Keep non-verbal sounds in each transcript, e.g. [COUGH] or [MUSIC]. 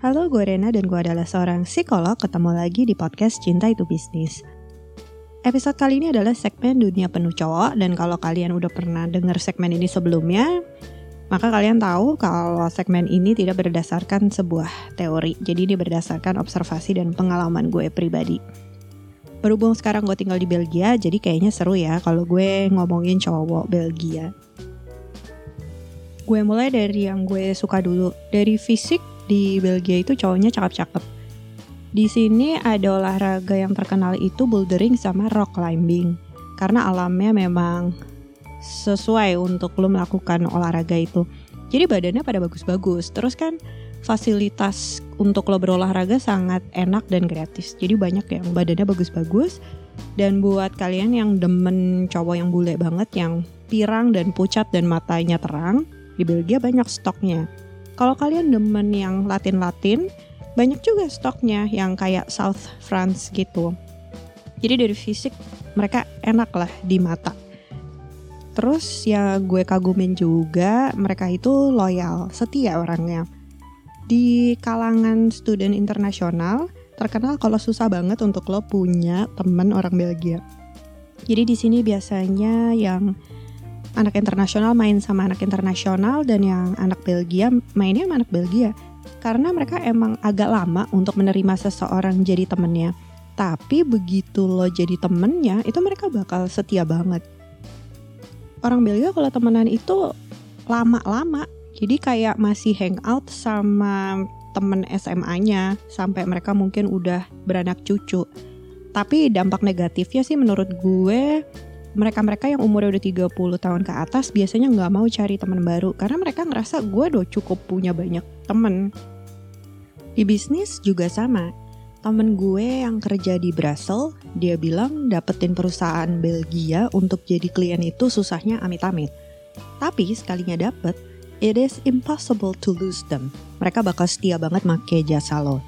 Halo, gue Rena dan gue adalah seorang psikolog ketemu lagi di podcast Cinta Itu Bisnis. Episode kali ini adalah segmen dunia penuh cowok dan kalau kalian udah pernah denger segmen ini sebelumnya, maka kalian tahu kalau segmen ini tidak berdasarkan sebuah teori, jadi ini berdasarkan observasi dan pengalaman gue pribadi. Berhubung sekarang gue tinggal di Belgia, jadi kayaknya seru ya kalau gue ngomongin cowok Belgia. Gue mulai dari yang gue suka dulu, dari fisik di Belgia itu cowoknya cakep-cakep. Di sini ada olahraga yang terkenal itu bouldering sama rock climbing. Karena alamnya memang sesuai untuk lo melakukan olahraga itu. Jadi badannya pada bagus-bagus. Terus kan fasilitas untuk lo berolahraga sangat enak dan gratis. Jadi banyak yang badannya bagus-bagus. Dan buat kalian yang demen cowok yang bule banget, yang pirang dan pucat dan matanya terang, di Belgia banyak stoknya. Kalau kalian demen yang Latin-Latin, banyak juga stoknya yang kayak South France gitu. Jadi dari fisik mereka enak lah di mata. Terus ya gue kagumin juga mereka itu loyal, setia orangnya. Di kalangan student internasional terkenal kalau susah banget untuk lo punya temen orang Belgia. Jadi di sini biasanya yang anak internasional main sama anak internasional dan yang anak Belgia mainnya sama anak Belgia. Karena mereka emang agak lama untuk menerima seseorang jadi temennya. Tapi begitu lo jadi temennya itu mereka bakal setia banget. Orang Belgia kalau temenan itu lama-lama. Jadi kayak masih hangout sama temen SMA-nya sampai mereka mungkin udah beranak cucu. Tapi dampak negatifnya sih menurut gue mereka-mereka yang umurnya udah 30 tahun ke atas biasanya nggak mau cari teman baru karena mereka ngerasa gue udah cukup punya banyak temen. Di bisnis juga sama. Temen gue yang kerja di Brussels, dia bilang dapetin perusahaan Belgia untuk jadi klien itu susahnya amit-amit. Tapi sekalinya dapet, it is impossible to lose them. Mereka bakal setia banget make jasa lo.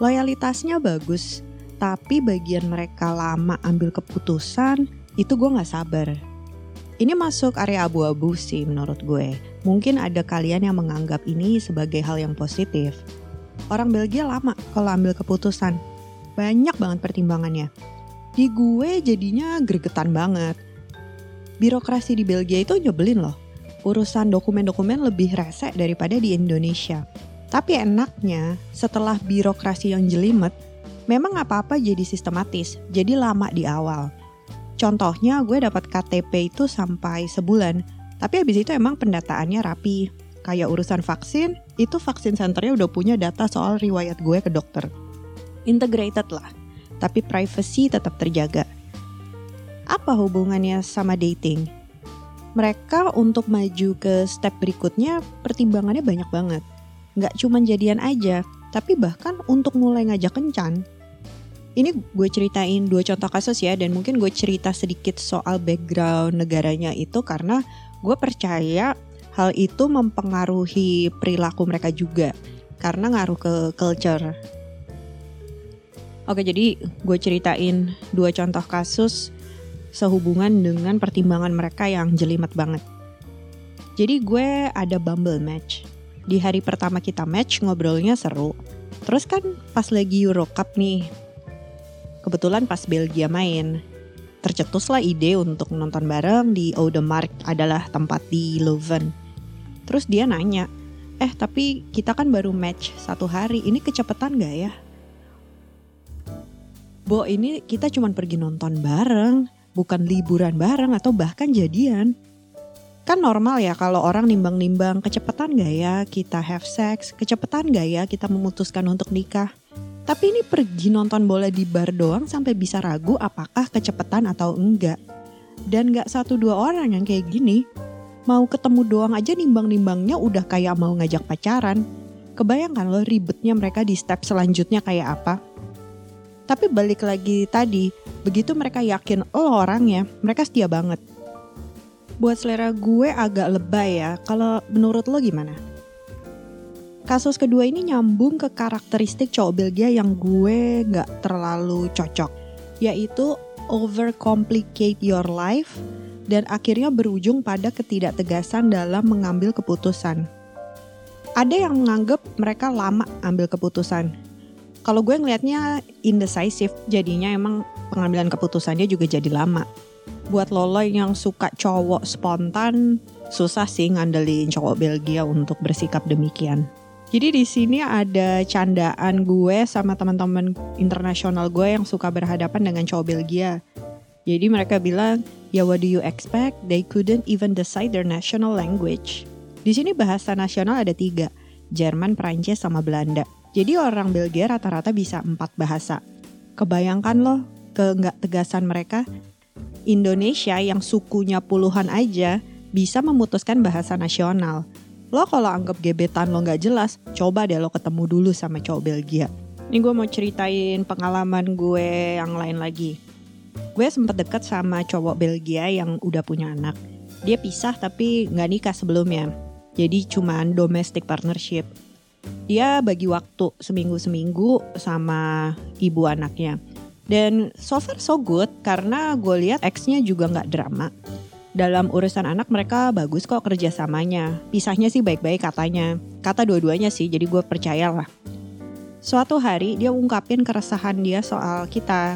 Loyalitasnya bagus, tapi bagian mereka lama ambil keputusan itu gue nggak sabar. Ini masuk area abu-abu sih menurut gue. Mungkin ada kalian yang menganggap ini sebagai hal yang positif. Orang Belgia lama kalau ambil keputusan. Banyak banget pertimbangannya. Di gue jadinya gregetan banget. Birokrasi di Belgia itu nyebelin loh. Urusan dokumen-dokumen lebih rese daripada di Indonesia. Tapi enaknya setelah birokrasi yang jelimet, memang apa-apa jadi sistematis, jadi lama di awal. Contohnya gue dapat KTP itu sampai sebulan, tapi habis itu emang pendataannya rapi. Kayak urusan vaksin, itu vaksin centernya udah punya data soal riwayat gue ke dokter. Integrated lah, tapi privacy tetap terjaga. Apa hubungannya sama dating? Mereka untuk maju ke step berikutnya pertimbangannya banyak banget. Nggak cuma jadian aja, tapi bahkan untuk mulai ngajak kencan, ini gue ceritain dua contoh kasus ya dan mungkin gue cerita sedikit soal background negaranya itu karena gue percaya hal itu mempengaruhi perilaku mereka juga karena ngaruh ke culture. Oke jadi gue ceritain dua contoh kasus sehubungan dengan pertimbangan mereka yang jelimet banget. Jadi gue ada Bumble match. Di hari pertama kita match ngobrolnya seru. Terus kan pas lagi Euro Cup nih, kebetulan pas Belgia main tercetuslah ide untuk nonton bareng di Oudemark adalah tempat di Leuven. Terus dia nanya, eh tapi kita kan baru match satu hari, ini kecepatan gak ya? Bo ini kita cuma pergi nonton bareng, bukan liburan bareng atau bahkan jadian. Kan normal ya kalau orang nimbang-nimbang kecepatan gak ya kita have sex, kecepatan gak ya kita memutuskan untuk nikah. Tapi ini pergi nonton bola di bar doang sampai bisa ragu apakah kecepatan atau enggak. Dan gak satu dua orang yang kayak gini. Mau ketemu doang aja nimbang-nimbangnya udah kayak mau ngajak pacaran. Kebayangkan loh ribetnya mereka di step selanjutnya kayak apa. Tapi balik lagi tadi, begitu mereka yakin lo orangnya, mereka setia banget. Buat selera gue agak lebay ya, kalau menurut lo gimana? Kasus kedua ini nyambung ke karakteristik cowok Belgia yang gue gak terlalu cocok, yaitu overcomplicate your life dan akhirnya berujung pada ketidaktegasan dalam mengambil keputusan. Ada yang menganggap mereka lama ambil keputusan. Kalau gue ngelihatnya indecisive, jadinya emang pengambilan keputusannya juga jadi lama. Buat Lolo yang suka cowok spontan, susah sih ngandelin cowok Belgia untuk bersikap demikian. Jadi di sini ada candaan gue sama teman-teman internasional gue yang suka berhadapan dengan cowok Belgia. Jadi mereka bilang, ya what do you expect? They couldn't even decide their national language. Di sini bahasa nasional ada tiga, Jerman, Perancis, sama Belanda. Jadi orang Belgia rata-rata bisa empat bahasa. Kebayangkan loh ke nggak tegasan mereka? Indonesia yang sukunya puluhan aja bisa memutuskan bahasa nasional. Lo kalau anggap gebetan lo nggak jelas, coba deh lo ketemu dulu sama cowok Belgia. Ini gue mau ceritain pengalaman gue yang lain lagi. Gue sempet deket sama cowok Belgia yang udah punya anak. Dia pisah tapi nggak nikah sebelumnya. Jadi cuman domestic partnership. Dia bagi waktu seminggu-seminggu sama ibu anaknya. Dan so far so good karena gue lihat ex-nya juga nggak drama dalam urusan anak mereka bagus kok kerjasamanya. Pisahnya sih baik-baik katanya. Kata dua-duanya sih, jadi gue percaya lah. Suatu hari dia ungkapin keresahan dia soal kita.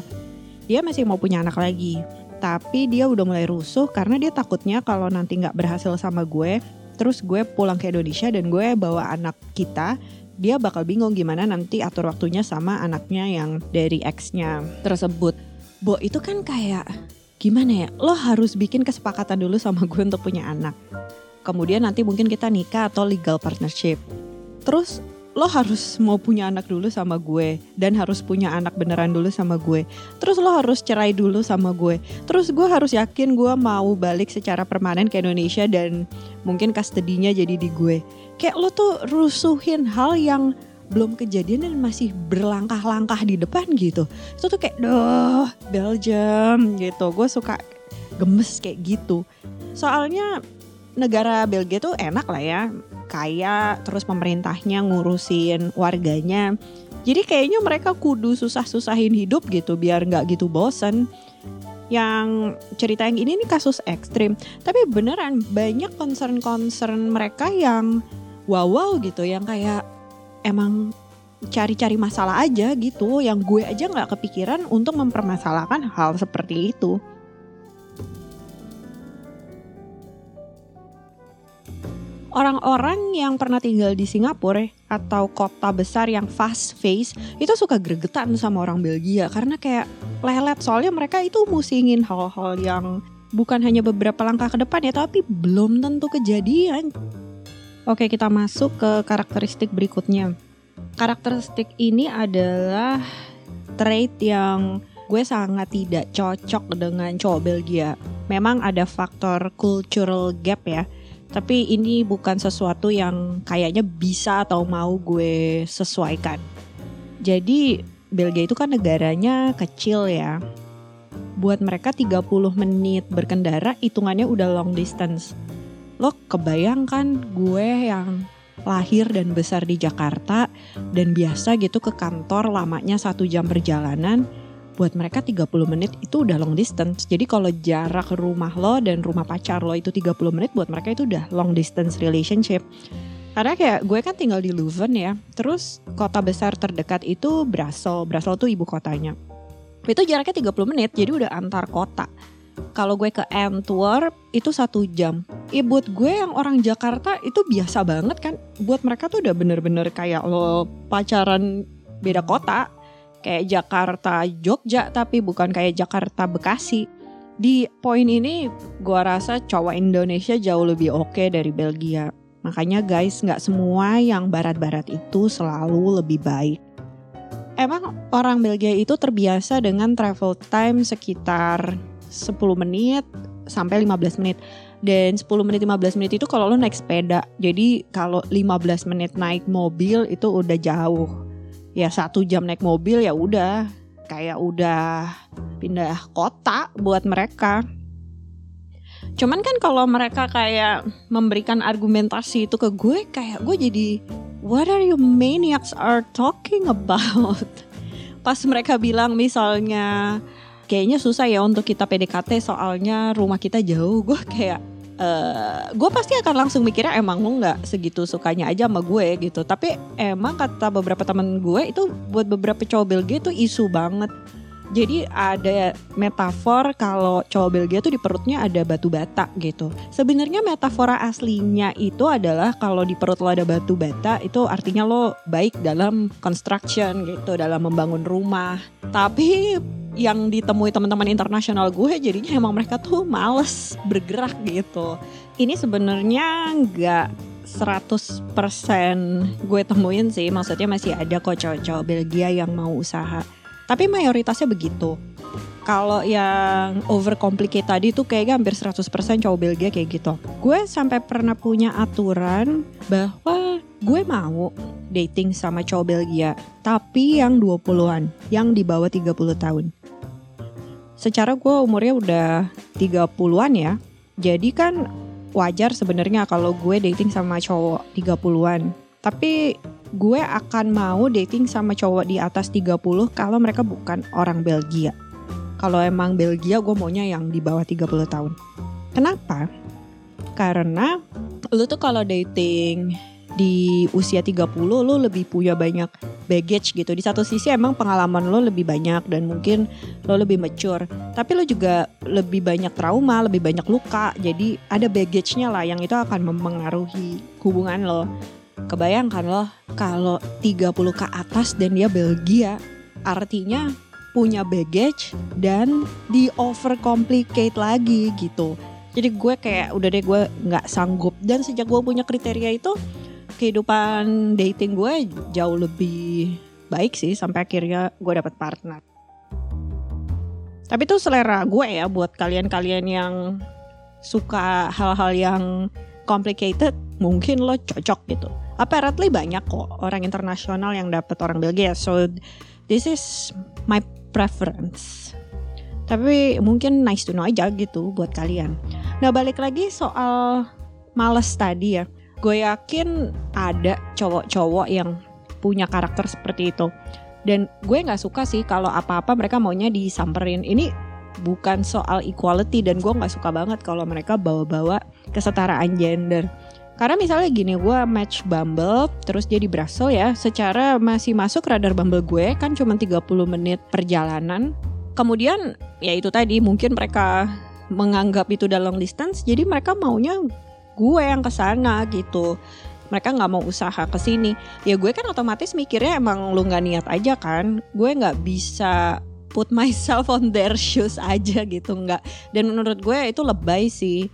Dia masih mau punya anak lagi. Tapi dia udah mulai rusuh karena dia takutnya kalau nanti nggak berhasil sama gue, terus gue pulang ke Indonesia dan gue bawa anak kita, dia bakal bingung gimana nanti atur waktunya sama anaknya yang dari ex-nya tersebut. Bo itu kan kayak gimana ya? Lo harus bikin kesepakatan dulu sama gue untuk punya anak. Kemudian nanti mungkin kita nikah atau legal partnership. Terus lo harus mau punya anak dulu sama gue. Dan harus punya anak beneran dulu sama gue. Terus lo harus cerai dulu sama gue. Terus gue harus yakin gue mau balik secara permanen ke Indonesia dan mungkin custody-nya jadi di gue. Kayak lo tuh rusuhin hal yang belum kejadian dan masih berlangkah-langkah di depan gitu. Itu tuh kayak doh Belgium gitu. Gue suka gemes kayak gitu. Soalnya negara Belgia tuh enak lah ya kaya terus pemerintahnya ngurusin warganya. Jadi kayaknya mereka kudu susah-susahin hidup gitu biar nggak gitu bosen. Yang cerita yang ini nih kasus ekstrim. Tapi beneran banyak concern-concern mereka yang wow wow gitu yang kayak emang cari-cari masalah aja gitu yang gue aja nggak kepikiran untuk mempermasalahkan hal seperti itu Orang-orang yang pernah tinggal di Singapura atau kota besar yang fast face itu suka gregetan sama orang Belgia karena kayak lelet soalnya mereka itu musingin hal-hal yang bukan hanya beberapa langkah ke depan ya tapi belum tentu kejadian. Oke, kita masuk ke karakteristik berikutnya. Karakteristik ini adalah trait yang gue sangat tidak cocok dengan cowok Belgia. Memang ada faktor cultural gap ya. Tapi ini bukan sesuatu yang kayaknya bisa atau mau gue sesuaikan. Jadi Belgia itu kan negaranya kecil ya. Buat mereka 30 menit berkendara hitungannya udah long distance lo kebayangkan gue yang lahir dan besar di Jakarta dan biasa gitu ke kantor lamanya satu jam perjalanan buat mereka 30 menit itu udah long distance. Jadi kalau jarak rumah lo dan rumah pacar lo itu 30 menit buat mereka itu udah long distance relationship. Karena kayak gue kan tinggal di Leuven ya. Terus kota besar terdekat itu Brussels. Brussels tuh ibu kotanya. Itu jaraknya 30 menit jadi udah antar kota kalau gue ke Antwerp itu satu jam. Ya gue yang orang Jakarta itu biasa banget kan. Buat mereka tuh udah bener-bener kayak lo pacaran beda kota. Kayak Jakarta Jogja tapi bukan kayak Jakarta Bekasi. Di poin ini gue rasa cowok Indonesia jauh lebih oke okay dari Belgia. Makanya guys nggak semua yang barat-barat itu selalu lebih baik. Emang orang Belgia itu terbiasa dengan travel time sekitar 10 menit sampai 15 menit. Dan 10 menit 15 menit itu kalau lo naik sepeda. Jadi kalau 15 menit naik mobil itu udah jauh. Ya satu jam naik mobil ya udah kayak udah pindah kota buat mereka. Cuman kan kalau mereka kayak memberikan argumentasi itu ke gue kayak gue jadi what are you maniacs are talking about? [LAUGHS] Pas mereka bilang misalnya kayaknya susah ya untuk kita PDKT soalnya rumah kita jauh gue kayak uh, gue pasti akan langsung mikirnya emang lo nggak segitu sukanya aja sama gue gitu tapi emang kata beberapa temen gue itu buat beberapa cowok Belgia itu isu banget jadi ada metafor kalau cowok Belgia tuh di perutnya ada batu bata gitu. Sebenarnya metafora aslinya itu adalah kalau di perut lo ada batu bata itu artinya lo baik dalam construction gitu, dalam membangun rumah. Tapi yang ditemui teman-teman internasional gue jadinya emang mereka tuh males bergerak gitu. Ini sebenarnya nggak 100% gue temuin sih, maksudnya masih ada kok cowok-cowok Belgia yang mau usaha tapi mayoritasnya begitu. Kalau yang overcomplicate tadi tuh kayaknya hampir 100% cowok Belgia kayak gitu. Gue sampai pernah punya aturan bahwa gue mau dating sama cowok Belgia, tapi yang 20-an, yang di bawah 30 tahun. Secara gue umurnya udah 30-an ya. Jadi kan wajar sebenarnya kalau gue dating sama cowok 30-an. Tapi gue akan mau dating sama cowok di atas 30 kalau mereka bukan orang Belgia. Kalau emang Belgia gue maunya yang di bawah 30 tahun. Kenapa? Karena lu tuh kalau dating di usia 30 lu lebih punya banyak baggage gitu. Di satu sisi emang pengalaman lo lebih banyak dan mungkin lo lebih mature. Tapi lo juga lebih banyak trauma, lebih banyak luka. Jadi ada baggage-nya lah yang itu akan mempengaruhi hubungan lo. Kebayangkan loh kalau 30 ke atas dan dia Belgia artinya punya baggage dan di overcomplicate lagi gitu. Jadi gue kayak udah deh gue nggak sanggup dan sejak gue punya kriteria itu kehidupan dating gue jauh lebih baik sih sampai akhirnya gue dapet partner. Tapi itu selera gue ya buat kalian-kalian yang suka hal-hal yang complicated mungkin lo cocok gitu apparently banyak kok orang internasional yang dapat orang Belgia. So this is my preference. Tapi mungkin nice to know aja gitu buat kalian. Nah balik lagi soal males tadi ya. Gue yakin ada cowok-cowok yang punya karakter seperti itu. Dan gue nggak suka sih kalau apa-apa mereka maunya disamperin. Ini bukan soal equality dan gue nggak suka banget kalau mereka bawa-bawa kesetaraan gender karena misalnya gini, gue match Bumble, terus dia di Brussels ya, secara masih masuk radar Bumble gue kan cuma 30 menit perjalanan. Kemudian ya itu tadi mungkin mereka menganggap itu dalam distance, jadi mereka maunya gue yang ke sana gitu. Mereka nggak mau usaha ke sini. Ya gue kan otomatis mikirnya emang lu nggak niat aja kan. Gue nggak bisa put [LAUGHS] myself on their shoes aja gitu nggak. Dan menurut gue itu lebay sih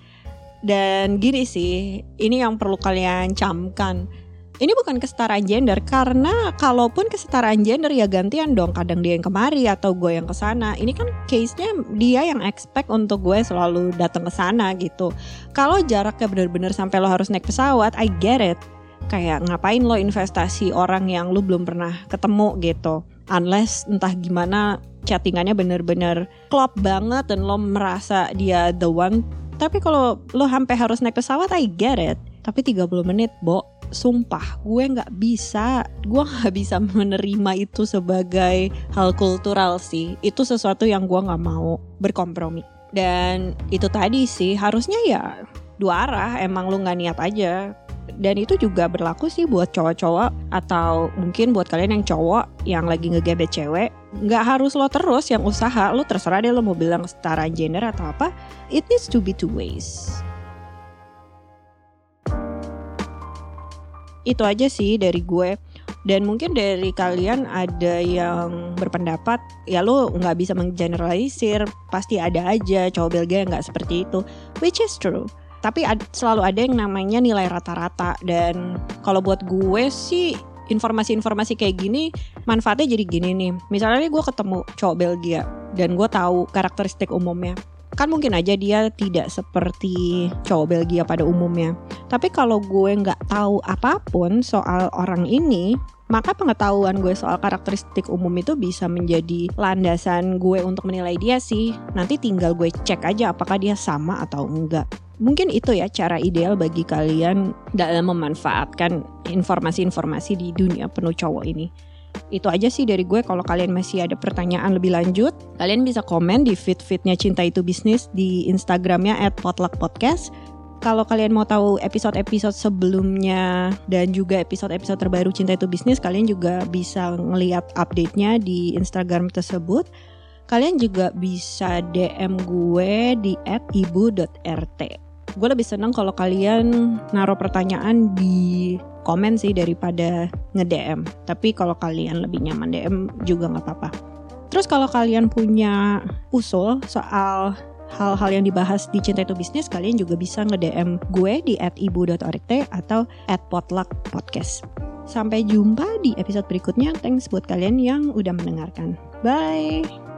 dan gini sih, ini yang perlu kalian camkan. Ini bukan kesetaraan gender karena kalaupun kesetaraan gender ya gantian dong kadang dia yang kemari atau gue yang ke sana. Ini kan case-nya dia yang expect untuk gue selalu datang ke sana gitu. Kalau jaraknya bener-bener sampai lo harus naik pesawat, I get it. Kayak ngapain lo investasi orang yang lo belum pernah ketemu gitu. Unless entah gimana chattingannya bener-bener klop banget dan lo merasa dia the one tapi kalau lo sampai harus naik pesawat, I get it. Tapi 30 menit, Bo, sumpah gue nggak bisa gue nggak bisa [LAUGHS] menerima itu sebagai hal kultural sih. Itu sesuatu yang gue nggak mau berkompromi. Dan itu tadi sih harusnya ya dua arah emang lu nggak niat aja. Dan itu juga berlaku sih buat cowok-cowok atau mungkin buat kalian yang cowok yang lagi ngegebet cewek. Nggak harus lo terus yang usaha lo terserah deh lo mau bilang setara gender atau apa. It needs to be two ways itu aja sih dari gue dan mungkin dari kalian ada yang berpendapat ya lo nggak bisa menggeneralisir pasti ada aja cowok Belgia nggak seperti itu which is true tapi ad, selalu ada yang namanya nilai rata-rata dan kalau buat gue sih informasi-informasi kayak gini manfaatnya jadi gini nih. Misalnya gue ketemu cowok Belgia dan gue tahu karakteristik umumnya. Kan mungkin aja dia tidak seperti cowok Belgia pada umumnya. Tapi kalau gue nggak tahu apa pun soal orang ini, maka pengetahuan gue soal karakteristik umum itu bisa menjadi landasan gue untuk menilai dia sih. Nanti tinggal gue cek aja apakah dia sama atau enggak. Mungkin itu ya cara ideal bagi kalian dalam memanfaatkan informasi-informasi di dunia penuh cowok ini. Itu aja sih dari gue. Kalau kalian masih ada pertanyaan lebih lanjut, kalian bisa komen di feed-feednya Cinta Itu Bisnis di Instagramnya at potluckpodcast. Kalau kalian mau tahu episode-episode sebelumnya dan juga episode-episode terbaru Cinta Itu Bisnis, kalian juga bisa ngeliat update-nya di Instagram tersebut. Kalian juga bisa DM gue di @ibu.rt. Gue lebih senang kalau kalian naruh pertanyaan di komen sih daripada nge-DM. Tapi kalau kalian lebih nyaman DM juga nggak apa-apa. Terus kalau kalian punya usul soal hal-hal yang dibahas di Cinta Itu Bisnis, kalian juga bisa nge-DM gue di @ibu.org atau @potluckpodcast. Sampai jumpa di episode berikutnya. Thanks buat kalian yang udah mendengarkan. Bye.